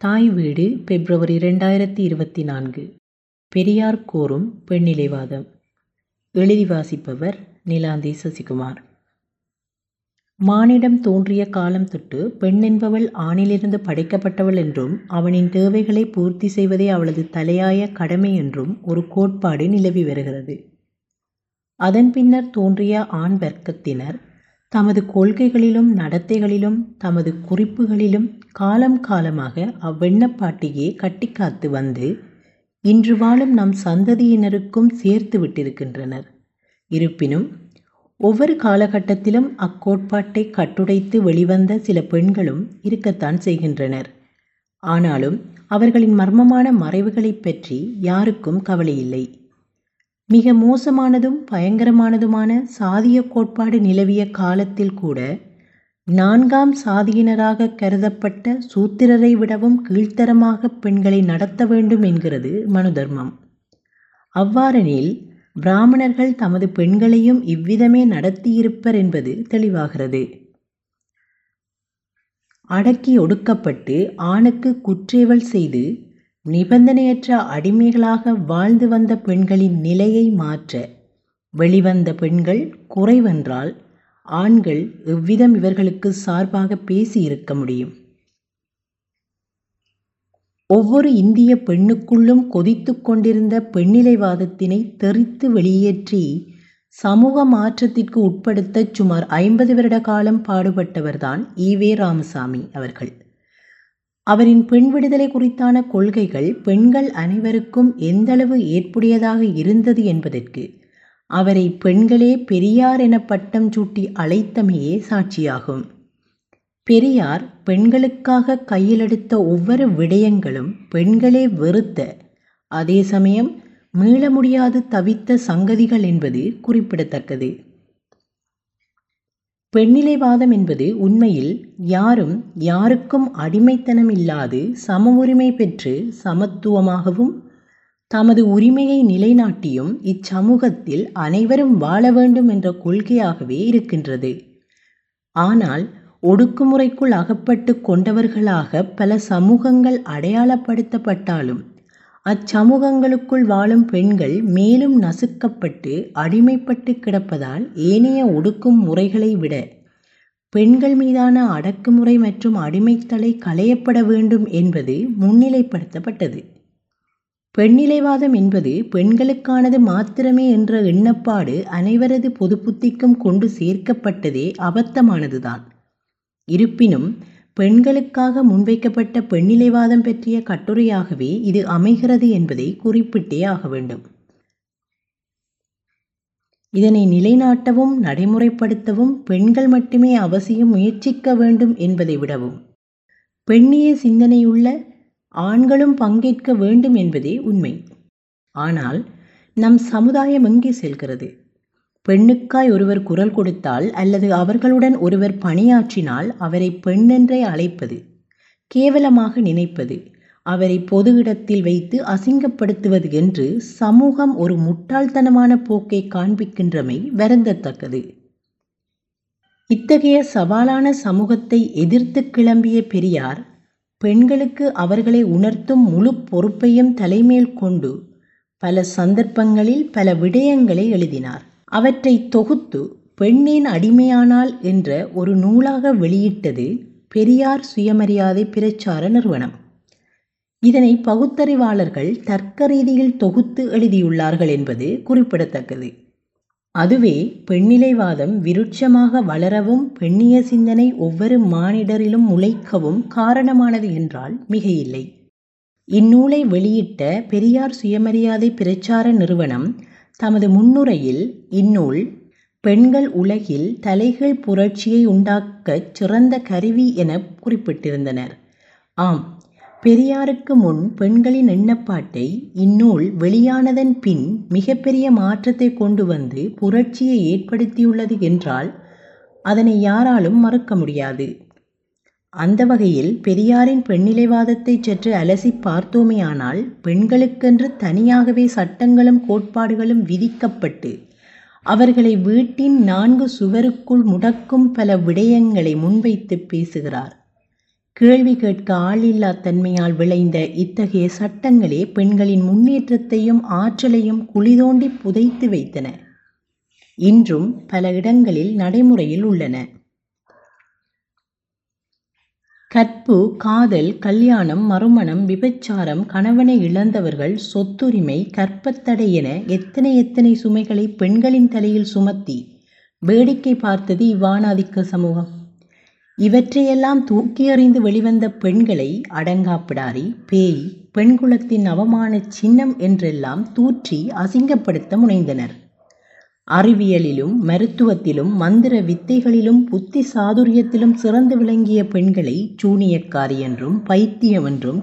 தாய் வீடு பிப்ரவரி ரெண்டாயிரத்தி இருபத்தி நான்கு. பெரியார் கோரும் பெண்ணிலைவாதம். எழுதி வாசிப்பவர் நிலாந்தி சசிகுமார். மானிடம் தோன்றிய காலம் தொட்டு பெண் என்பவள் ஆணிலிருந்து படைக்கப்பட்டவள் என்றும் அவனின் தேவைகளை பூர்த்தி செய்வதே அவளது தலையாய கடமை என்றும் ஒரு கோட்பாடு நிலவி வருகிறது. அதன் பின்னர் தோன்றிய ஆண் வர்க்கத்தினர் தமது கொள்கைகளிலும் நடத்தைகளிலும் தமது குறிப்புகளிலும் காலம் காலமாக அவ்வெண்ணப்பாட்டையே கட்டிக்காத்து வந்து இன்று வாழும் நம் சந்ததியினருக்கும் சேர்த்து விட்டிருக்கின்றனர். இருப்பினும் ஒவ்வொரு காலகட்டத்திலும் அக்கோட்பாட்டை கட்டுடைத்து வெளிவந்த சில பெண்களும் இருக்கத்தான் செய்கின்றனர். ஆனாலும் அவர்களின் மர்மமான மறைவுகளைப் பற்றி யாருக்கும் கவலையில்லை. மிக மோசமானதும் பயங்கரமானதுமான சாதிய கோட்பாடு நிலவிய காலத்தில் கூட நான்காம் சாதியினராக கருதப்பட்ட சூத்திரரை விடவும் கீழ்த்தரமாக பெண்களை நடத்த வேண்டும் என்கிறது மனு தர்மம் அவ்வாறெனில் பிராமணர்கள் தமது பெண்களையும் இவ்விதமே நடத்தியிருப்பர் என்பது தெளிவாகிறது. அடக்கி ஒடுக்கப்பட்டு ஆணுக்கு குற்றேவல் செய்து நிபந்தனையற்ற அடிமைகளாக வாழ்ந்து வந்த பெண்களின் நிலையை மாற்ற வெளிவந்த பெண்கள் குறைவென்றால் ஆண்கள் எவ்விதம் இவர்களுக்கு சார்பாக பேசியிருக்க முடியும்? ஒவ்வொரு இந்திய பெண்ணுக்குள்ளும் கொதித்து கொண்டிருந்த பெண்ணிலைவாதத்தினை தெரித்து வெளியேற்றி சமூக மாற்றத்திற்கு உட்படுத்த சுமார் ஐம்பது வருட காலம் பாடுபட்டவர்தான் ஈவே ராமசாமி அவர்கள். அவரின் பெண் விடுதலை குறித்தான கொள்கைகள் பெண்கள் அனைவருக்கும் எந்தளவு ஏற்புடையதாக இருந்தது என்பதற்கு அவரை பெண்களே பெரியார் என பட்டம் சூட்டி அழைத்தமையே சாட்சியாகும். பெரியார் பெண்களுக்காக கையிலெடுத்த ஒவ்வொரு விடயங்களும் பெண்களே வெறுத்த அதே சமயம் மீள முடியாது தவித்த சங்கதிகள் என்பது குறிப்பிடத்தக்கது. பெண்ணிலைவாதம் என்பது உண்மையில் யாரும் யாருக்கும் அடிமைத்தனம் இல்லாது சம உரிமை பெற்று சமத்துவமாகவும் தமது உரிமையை நிலைநாட்டியும் இச்சமூகத்தில் அனைவரும் வாழ வேண்டும் என்ற கொள்கையாகவே இருக்கின்றது. ஆனால் ஒடுக்குமுறைக்குள் அகப்பட்டு கொண்டவர்களாக பல சமூகங்கள் அடையாளப்படுத்தப்பட்டாலும் அச்சமூகங்களுக்குள் வாழும் பெண்கள் மேலும் நசுக்கப்பட்டு அடிமைப்பட்டு கிடப்பதால் ஏனைய ஒடுக்கும் முறைகளை விட பெண்கள் மீதான அடக்குமுறை மற்றும் அடிமைத்தலை களையப்பட வேண்டும் என்பது முன்னிலைப்படுத்தப்பட்டது. பெண்ணிலைவாதம் என்பது பெண்களுக்கானது மாத்திரமே என்ற எண்ணப்பாடு அனைவரது பொது புத்திக்கும் கொண்டு சேர்க்கப்பட்டதே அபத்தமானதுதான். இருப்பினும் பெண்களுக்காக முன்வைக்கப்பட்ட பெண்ணிலைவாதம் பற்றிய கட்டுரையாகவே இது அமைகிறது என்பதை குறிப்பிட்டே ஆக வேண்டும். இதனை நிலைநாட்டவும் நடைமுறைப்படுத்தவும் பெண்கள் மட்டுமே அவசியம் முயற்சிக்க வேண்டும் என்பதை விடவும் பெண்ணிய சிந்தனையுள்ள ஆண்களும் பங்கேற்க வேண்டும் என்பதே உண்மை. ஆனால் நம் சமுதாயம் எங்கே செல்கிறது? பெண்ணுக்காய் ஒருவர் குரல் கொடுத்தால் அல்லது அவர்களுடன் ஒருவர் பணியாற்றினால் அவரை பெண்ணென்றே அழைப்பது கேவலமாக நினைப்பது அவரை பொது இடத்தில் வைத்து அசிங்கப்படுத்துவது என்று சமூகம் ஒரு முட்டாள்தனமான போக்கை காண்பிக்கின்றமை வருந்தத்தக்கது. இத்தகைய சவாலான சமூகத்தை எதிர்த்து கிளம்பிய பெரியார் பெண்களுக்கு அவர்களை உணர்த்தும் முழு பொறுப்பையும் தலைமேல் கொண்டு பல சந்தர்ப்பங்களில் பல விடயங்களை எழுதினார். அவற்றை தொகுத்து பெண்ணின் அடிமையானால் என்ற ஒரு நூலாக வெளியிட்டது பெரியார் சுயமரியாதை பிரச்சார நிறுவனம். இதனை பகுத்தறிவாளர்கள் தர்க்க ரீதியில் தொகுத்து எழுதியுள்ளார்கள் என்பது குறிப்பிடத்தக்கது. அதுவே பெண்ணிலைவாதம் விருட்சமாக வளரவும் பெண்ணிய சிந்தனை ஒவ்வொரு மானிடரிலும் முளைக்கவும் காரணமானது என்றால் மிகையில்லை. இந்நூலை வெளியிட்ட பெரியார் சுயமரியாதை பிரச்சார நிறுவனம் தமது முன்னுரையில் இந்நூல் பெண்கள் உலகில் தலைகீழ் புரட்சியை உண்டாக்கச் சிறந்த கருவி என குறிப்பிட்டிருந்தனர். ஆம் பெரியாருக்கு முன் பெண்களின் எண்ணப்பாட்டை இந்நூல் வெளியானதன் பின் மிகப்பெரிய மாற்றத்தை கொண்டு வந்து புரட்சியை ஏற்படுத்தியுள்ளது என்றால் அதனை யாராலும் மறுக்க முடியாது. அந்த வகையில் பெரியாரின் பெண்ணிலைவாதத்தை சற்று அலசி பார்த்தோமேயானால் பெண்களுக்கென்று தனியாகவே சட்டங்களும் கோட்பாடுகளும் விதிக்கப்பட்டு அவர்களை வீட்டின் நான்கு சுவருக்குள் முடக்கும் பல விடயங்களை முன்வைத்து பேசுகிறார். கேள்வி கேட்க ஆளில்லா தன்மையால் விளைந்த இத்தகைய சட்டங்களே பெண்களின் முன்னேற்றத்தையும் ஆற்றலையும் குளிதோண்டி புதைத்து வைத்தன. இன்றும் பல இடங்களில் நடைமுறையில் உள்ளன. கற்பு காதல் கல்யாணம் மறுமணம் விபச்சாரம் கணவனை இழந்தவர்கள் சொத்துரிமை கற்பத்தடை என எத்தனை எத்தனை சுமைகளை பெண்களின் தலையில் சுமத்தி வேடிக்கை பார்த்தது இவ்வாணாதிக்க சமூகம். இவற்றையெல்லாம் தூக்கி எறிந்து வெளிவந்த பெண்களை அடங்காப்பிடாரி பேய் பெண்குலத்தின் அவமான சின்னம் என்றெல்லாம் தூற்றி அசிங்கப்படுத்த முனைந்தனர். அறிவியலிலும் மருத்துவத்திலும் மந்திர வித்தைகளிலும் புத்தி சாதுரியத்திலும் சிறந்து விளங்கிய பெண்களை சூனியக்காரி என்றும் பைத்தியம் என்றும்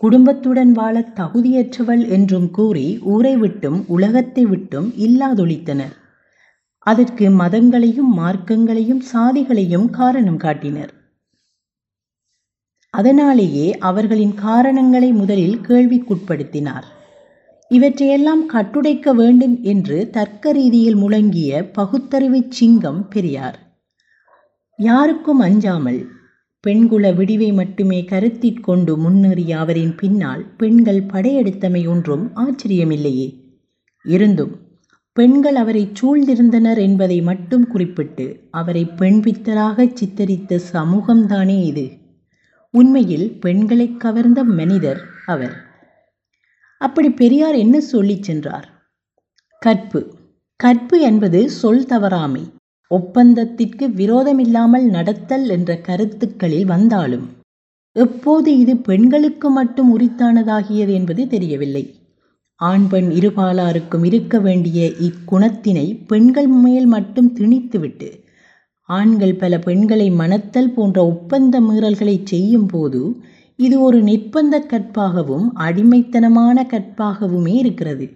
குடும்பத்துடன் வாழ தகுதியற்றவள் என்றும் கூறி ஊரை விட்டும் உலகத்தை விட்டும் இல்லாதொழித்தனர். அதற்கு மதங்களையும் மார்க்கங்களையும் சாதிகளையும் காரணம் காட்டினர். அதனாலேயே அவர்களின் காரணங்களை முதலில் கேள்விக்குட்படுத்தினார். இவற்றையெல்லாம் கட்டுடைக்க வேண்டும் என்று தர்க்க ரீதியில் முழங்கிய பகுத்தறிவு சிங்கம் பெரியார். யாருக்கும் அஞ்சாமல் பெண்குல விடிவை மட்டுமே கருத்திற்கொண்டு முன்னேறிய அவரின் பின்னால் பெண்கள் படையெடுத்தமை ஒன்றும் ஆச்சரியமில்லையே. இருந்தும் பெண்கள் அவரை சூழ்ந்திருந்தனர் என்பதை மட்டும் குறிப்பிட்டு அவரை பெண்பித்தராக சித்தரித்த சமூகம்தானே இது. உண்மையில் பெண்களை கவர்ந்த மனிதர் அவர். அப்படி பெரியார் என்ன சொல்லி சென்றார்? கற்பு. கற்பு என்பது சொல் தவறாமை. ஒப்பந்தத்திற்கு விரோதமில்லாமல் நடத்தல் என்ற கருத்துக்களில் வந்தாலும் எப்போது இது பெண்களுக்கு மட்டும் உரித்தானதாகியது என்பது தெரியவில்லை. ஆண் பெண் இருபாலாருக்கும் இருக்க வேண்டிய இக்குணத்தினை பெண்கள் மேல் மட்டும் திணித்துவிட்டு ஆண்கள் பல பெண்களை மணத்தல் போன்ற ஒப்பந்த மீறல்களை செய்யும் போது இது ஒரு நிர்பந்த கற்பாகவும் அடிமைத்தனமான கற்பாகவுமே இருக்கிறது.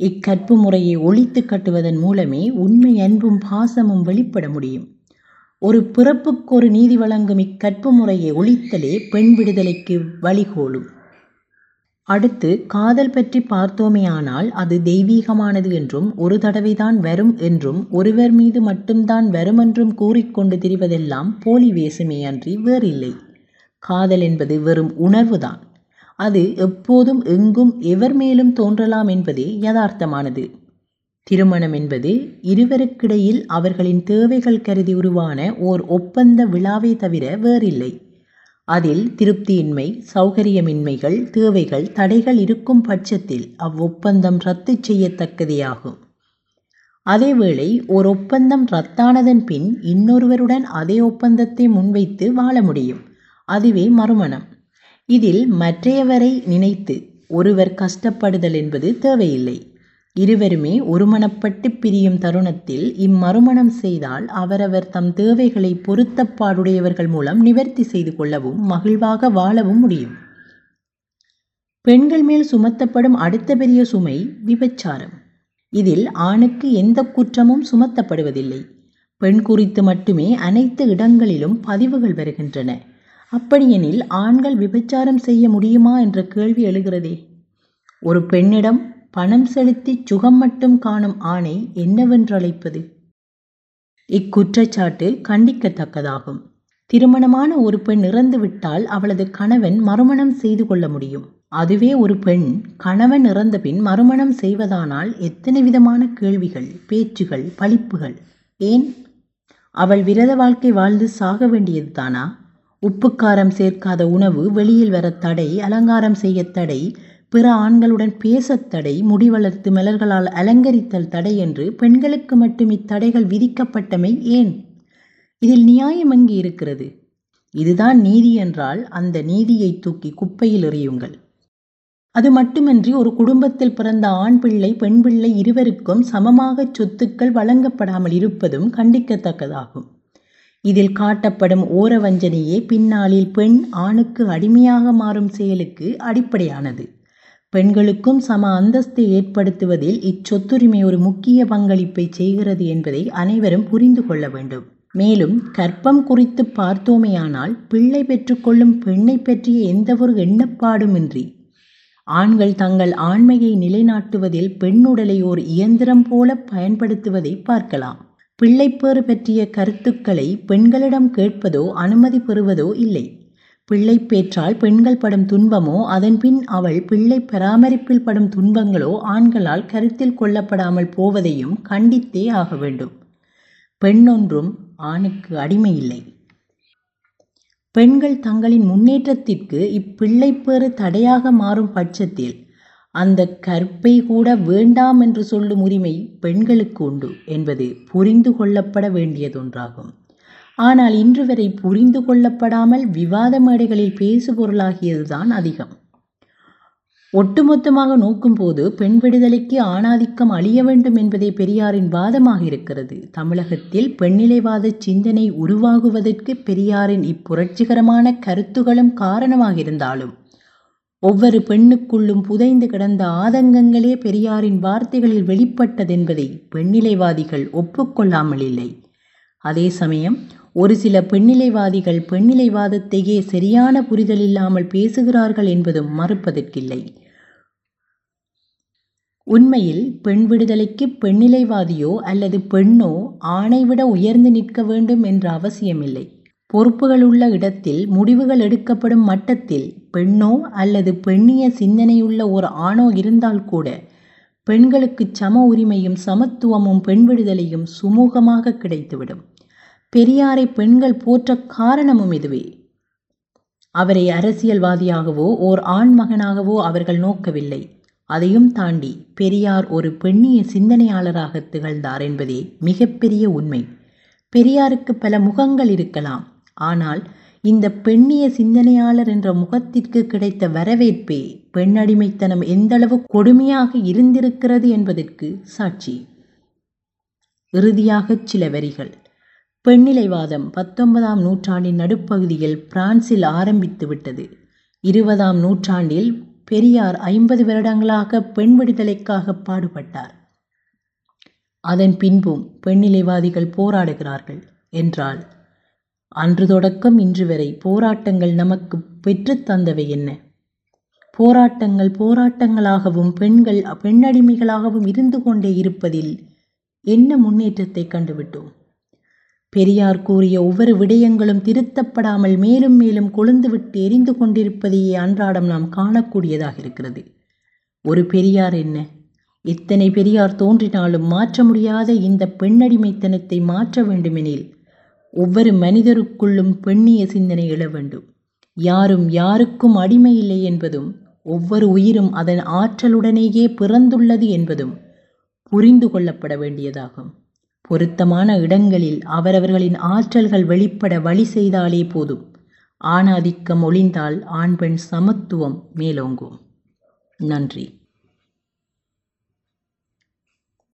இக்கற்பு முறையை ஒழித்து கட்டுவதன் மூலமே உண்மை அன்பும் பாசமும் வெளிப்பட முடியும். ஒரு பிறப்புக்கு ஒரு நீதி வழங்கும் இக்கற்பு முறையை ஒழித்தலே பெண் விடுதலைக்கு வழிகோலும். அடுத்து காதல் பற்றி பார்த்தோமேயானால் அது தெய்வீகமானது என்றும் ஒரு தடவைதான் வரும் என்றும் ஒருவர் மீது மட்டும்தான் வரும் என்றும் கூறிக்கொண்டு திரிவதெல்லாம் போலி வேசமே அன்றி வேறில்லை. காதல் என்பது வெறும் உணர்வுதான். அது எப்போதும் எங்கும் எவர் மேலும் தோன்றலாம் என்பதே யதார்த்தமானது. திருமணம் என்பது இருவருக்கிடையில் அவர்களின் தேவைகள் கருதி உருவான ஓர் ஒப்பந்த விழாவை தவிர வேறில்லை. அதில் திருப்தியின்மை சௌகரியமின்மைகள் தேவைகள் தடைகள் இருக்கும் பட்சத்தில் அவ்வொப்பந்தம் ரத்து செய்யத்தக்கதேயாகும். அதேவேளை ஓர் ஒப்பந்தம் ரத்தானதன் பின் இன்னொருவருடன் அதே ஒப்பந்தத்தை முன்வைத்து வாழ முடியும். அதுவே மறுமணம். இதில் மற்றையவரை நினைத்து ஒருவர் கஷ்டப்படுதல் என்பது தேவையில்லை. இருவருமே ஒருமணப்பட்டு பிரியும் தருணத்தில் இம்மறுமணம் செய்தால் அவரவர் தம் தேவைகளை பொருத்தப்பாடுடையவர்கள் மூலம் நிவர்த்தி செய்து கொள்ளவும் மகிழ்வாக வாழவும் முடியும். பெண்கள் மேல் சுமத்தப்படும் அடுத்த பெரிய சுமை விபச்சாரம். இதில் ஆணுக்கு எந்த குற்றமும் சுமத்தப்படுவதில்லை. பெண் குறித்து மட்டுமே அனைத்து இடங்களிலும் பதிவுகள் வருகின்றன. அப்படியெனில் ஆண்கள் விபச்சாரம் செய்ய முடியுமா என்ற கேள்வி எழுகிறதே. ஒரு பெண்ணிடம் பணம் செலுத்தி சுகம் மட்டும் காணும் ஆணை என்னவென்றழைப்பது இக்குற்றச்சாட்டு கண்டிக்கத்தக்கதாகும். திருமணமான ஒரு பெண் இறந்துவிட்டால் அவளது கணவன் மறுமணம் செய்து கொள்ள முடியும். அதுவே ஒரு பெண் கணவன் இறந்த பின் மறுமணம் செய்வதானால் எத்தனை விதமான கேள்விகள் பேச்சுகள் பழிப்புகள்? ஏன்? அவள் விரத வாழ்க்கை வாழ்ந்து சாக வேண்டியது தானா உப்புக்காரம் சேர்க்காத உணவு வெளியில் வர தடை அலங்காரம் செய்ய தடை பிற ஆண்களுடன் பேசத் தடை முடி வளர்த்து மலர்களால் அலங்கரித்தல் தடை என்று பெண்களுக்கு மட்டும் இத்தடைகள் விதிக்கப்பட்டமை ஏன்? இதில் நியாயம் எங்கு இருக்கிறது? இதுதான் நீதி என்றால் அந்த நீதியை தூக்கி குப்பையில் எறியுங்கள். அது மட்டுமின்றி ஒரு குடும்பத்தில் பிறந்த ஆண் பிள்ளை பெண் பிள்ளை இருவருக்கும் சமமாக சொத்துக்கள் வழங்கப்படாமல் இருப்பதும் கண்டிக்கத்தக்கதாகும். இதில் காட்டப்படும் ஓரவஞ்சனையே பின்னாளில் பெண் ஆணுக்கு அடிமையாக மாறும் செயலுக்கு அடிப்படையானது. பெண்களுக்கும் சம அந்தஸ்தை ஏற்படுத்துவதில் இச்சொத்துரிமை ஒரு முக்கிய பங்களிப்பை செய்கிறது என்பதை அனைவரும் புரிந்து கொள்ள வேண்டும். மேலும் கற்பம் குறித்து பார்த்தோமேயானால் பிள்ளை பெற்றுக்கொள்ளும் பெண்ணை பற்றிய எந்தவொரு எண்ணப்பாடுமின்றி ஆண்கள் தங்கள் ஆண்மையை நிலைநாட்டுவதில் பெண்ணுடலை ஓர் இயந்திரம் போல பயன்படுத்துவதை பார்க்கலாம். பிள்ளைப்பேறு பற்றிய கருத்துக்களை பெண்களிடம் கேட்பதோ அனுமதி பெறுவதோ இல்லை. பிள்ளை பேற்றால் பெண்கள் படும் துன்பமோ அதன்பின் அவள் பிள்ளை பராமரிப்பில் படும் துன்பங்களோ ஆண்களால் கருத்தில் கொள்ளப்படாமல் போவதையும் கண்டித்தே ஆக வேண்டும். பெண்ணொன்றும் ஆணுக்கு அடிமை இல்லை பெண்கள் தங்களின் முன்னேற்றத்திற்கு இப்பிள்ளைப்பேறு தடையாக மாறும் பட்சத்தில் அந்த கற்பை கூட வேண்டாம் என்று சொல்லும் உரிமை பெண்களுக்கு உண்டு என்பது புரிந்து கொள்ளப்பட வேண்டியதொன்றாகும். ஆனால் இன்று வரை புரிந்து கொள்ளப்படாமல் விவாத மேடைகளில் பேசுபொருளாகியதுதான் அதிகம். ஒட்டுமொத்தமாக நோக்கும்போது பெண் விடுதலைக்கு ஆணாதிக்கம் அழிய வேண்டும் என்பதே பெரியாரின் வாதமாக இருக்கிறது. தமிழகத்தில் பெண்ணிலைவாத சிந்தனை உருவாகுவதற்கு பெரியாரின் இப்புரட்சிகரமான கருத்துகளும் காரணமாக இருந்தாலும் ஒவ்வொரு பெண்ணுக்குள்ளும் புதைந்து கிடந்த ஆதங்கங்களே பெரியாரின் வார்த்தைகளில் வெளிப்பட்டதென்பதை பெண்ணிலைவாதிகள் ஒப்புக்கொள்ளாமல் இல்லை அதே சமயம் ஒரு சில பெண்ணிலைவாதிகள் பெண்ணிலைவாதத்தையே சரியான புரிதல் இல்லாமல் பேசுகிறார்கள் என்பதும் மறுப்பதற்கில்லை. உண்மையில் பெண் விடுதலைக்கு பெண்ணிலைவாதியோ அல்லது பெண்ணோ ஆணை விட உயர்ந்து நிற்க வேண்டும் என்ற அவசியமில்லை. பொறுப்புகள் உள்ள இடத்தில் முடிவுகள் எடுக்கப்படும் மட்டத்தில் பெண்ணோ அல்லது பெண்ணிய சிந்தனையுள்ள ஒரு ஆணோ இருந்தால் கூட பெண்களுக்கு சம உரிமையும் சமத்துவமும் பெண் விடுதலையும் சுமூகமாக கிடைத்துவிடும். பெரியாரை பெண்கள் போற்ற காரணமும் இதுவே அவரை அரசியல்வாதியாகவோ ஓர் ஆண் மகனாகவோ அவர்கள் நோக்கவில்லை. அதையும் தாண்டி பெரியார் ஒரு பெண்ணிய சிந்தனையாளராக திகழ்ந்தார் என்பதே மிகப்பெரிய உண்மை. பெரியாருக்கு பல முகங்கள் இருக்கலாம். ஆனால் இந்த பெண்ணிய சிந்தனையாளர் என்ற முகத்திற்கு கிடைத்த வரவேற்பே பெண்ணடிமைத்தனம் எந்தளவு கொடுமையாக இருந்திருக்கிறது என்பதற்கு சாட்சி. இறுதியாக சில வரிகள். பெண்ணிலைவாதம் பத்தொன்பதாம் நூற்றாண்டின் நடுப்பகுதியில் பிரான்சில் ஆரம்பித்து விட்டது. இருபதாம் நூற்றாண்டில் பெரியார் ஐம்பது வருடங்களாக பெண் விடுதலைக்காக பாடுபட்டார். அதன் பின்பும் பெண்ணிலைவாதிகள் போராடுகிறார்கள் என்றால் அன்று தொடக்கம் இன்று வரை போராட்டங்கள் நமக்கு பெற்றுத் தந்தவை என்ன? போராட்டங்கள் போராட்டங்களாகவும் பெண்கள் பெண்ணடிமைகளாகவும் இருந்து கொண்டே இருப்பதில் என்ன முன்னேற்றத்தை கண்டுவிட்டோம்? பெரியார் கூறிய ஒவ்வொரு விடயங்களும் திருத்தப்படாமல் மேலும் மேலும் கொழுந்துவிட்டு எரிந்து கொண்டிருப்பதையே அன்றாடம் நாம் காணக்கூடியதாக இருக்கிறது. ஒரு பெரியார் என்ன? எத்தனை பெரியார் தோன்றினாலும் மாற்ற முடியாத இந்த பெண்ணடிமைத்தனத்தை மாற்ற வேண்டுமெனில் ஒவ்வொரு மனிதருக்குள்ளும் பெண்ணிய சிந்தனை எழ வேண்டும். யாரும் யாருக்கும் அடிமை இல்லை என்பதும் ஒவ்வொரு உயிரும் அதன் ஆற்றலுடனேயே பிறந்துள்ளது என்பதும் புரிந்து கொள்ளப்பட வேண்டியதாகும். பொருத்தமான இடங்களில் அவரவர்களின் ஆற்றல்கள் வெளிப்பட வழி செய்தாலே போதும். ஆணாதிக்கம் ஒளிந்தால் ஆண் பெண் சமத்துவம் மேலோங்கும். நன்றி.